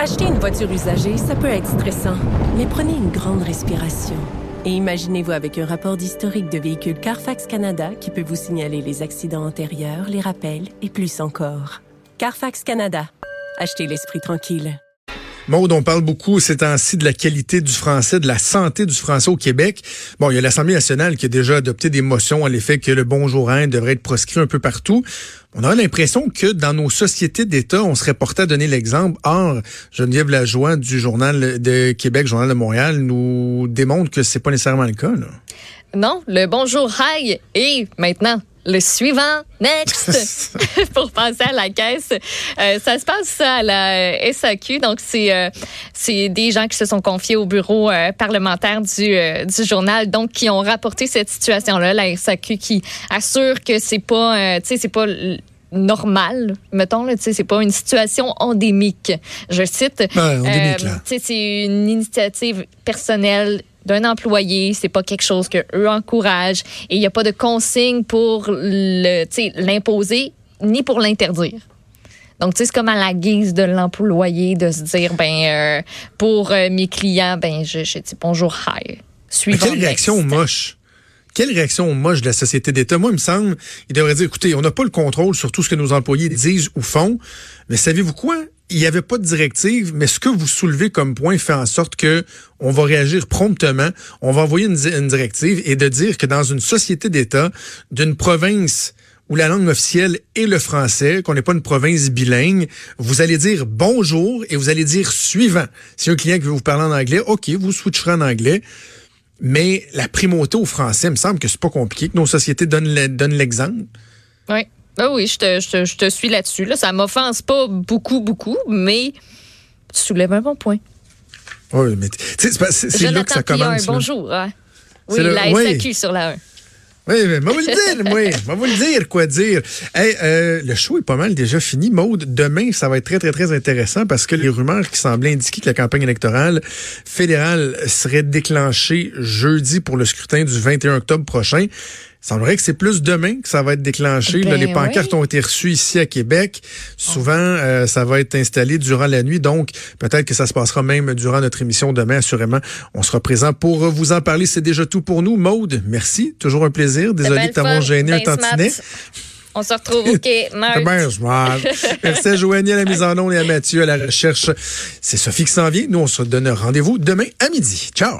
Acheter une voiture usagée, ça peut être stressant, mais prenez une grande respiration. Et imaginez-vous avec un rapport d'historique de véhicule Carfax Canada qui peut vous signaler les accidents antérieurs, les rappels et plus encore. Carfax Canada. Achetez l'esprit tranquille. Maud, on parle beaucoup ces temps-ci de la qualité du français, de la santé du français au Québec. Bon, il y a l'Assemblée nationale qui a déjà adopté des motions à l'effet que le bonjour hein devrait être proscrit un peu partout. On a l'impression que dans nos sociétés d'État, on serait porté à donner l'exemple. Or, Geneviève Lajoie du Journal de Québec, Journal de Montréal, nous démontre que c'est pas nécessairement le cas. Là. Non, le bonjour hi et maintenant le suivant, next, pour passer à la caisse. Euh, ça se passe à la SAQ. Donc, c'est euh, c'est des gens qui se sont confiés au bureau euh, parlementaire du, du journal, donc qui ont rapporté cette situation-là. La SAQ qui assure que c'est pas, tu sais, c'est pas normal, mettons là, tu sais, c'est pas une situation endémique. Je cite. Ouais, c'est une initiative personnelle d'un employé, c'est pas quelque chose que eux encouragent et il n'y a pas de consigne pour l'imposer ni pour l'interdire. Donc, tu sais, c'est comme à la guise de l'employé de se dire, ben, euh, pour euh, mes clients, ben, je, je dis bonjour, hi. Suivant quelle réaction moche? Quelle réaction moche de la société d'État? Moi, il me semble, il devrait dire, écoutez, on n'a pas le contrôle sur tout ce que nos employés disent ou font, mais savez-vous quoi? Il n'y avait pas de directive, mais ce que vous soulevez comme point fait en sorte que on va réagir promptement, on va envoyer une, directive et de dire que dans une société d'État, d'une province où la langue officielle est le français, qu'on n'est pas une province bilingue, vous allez dire bonjour et vous allez dire suivant. Si un client veut vous parler en anglais, OK, vous switcherez en anglais. Mais la primauté au français, il me semble que c'est pas compliqué, que nos sociétés donnent l'exemple. Oui. Ah oui, je te, je te, je te suis là-dessus. Là. Ça m'offense pas beaucoup, beaucoup, mais tu soulèves un bon point. Oui, mais c'est là que ça commence. bonjour. Hein. Oui, la SAQ sur la 1. Oui, mais moi vous le dire. Moi vous le dire, quoi dire. Hey, euh, le show est pas mal déjà fini. Maude, demain, ça va être très, très, très intéressant parce que les rumeurs qui semblaient indiquer que la campagne électorale fédérale serait déclenchée jeudi pour le scrutin du 21 octobre prochain. Semblerait que c'est plus demain que ça va être déclenché. Là, les ben pancartes ont été reçues ici à Québec. Souvent, euh, ça va être installé durant la nuit. Donc, peut-être que ça se passera même durant notre émission demain. Assurément, on sera présent pour vous en parler. C'est déjà tout pour nous. Maude, merci. Toujours un plaisir. Désolé de t'avoir gêné un tantinet. On se retrouve, OK, Merci à Joanie à la mise en onde et à Mathieu à la recherche. C'est Sophie qui s'en vient. Nous, on se donne rendez-vous demain à midi. Ciao!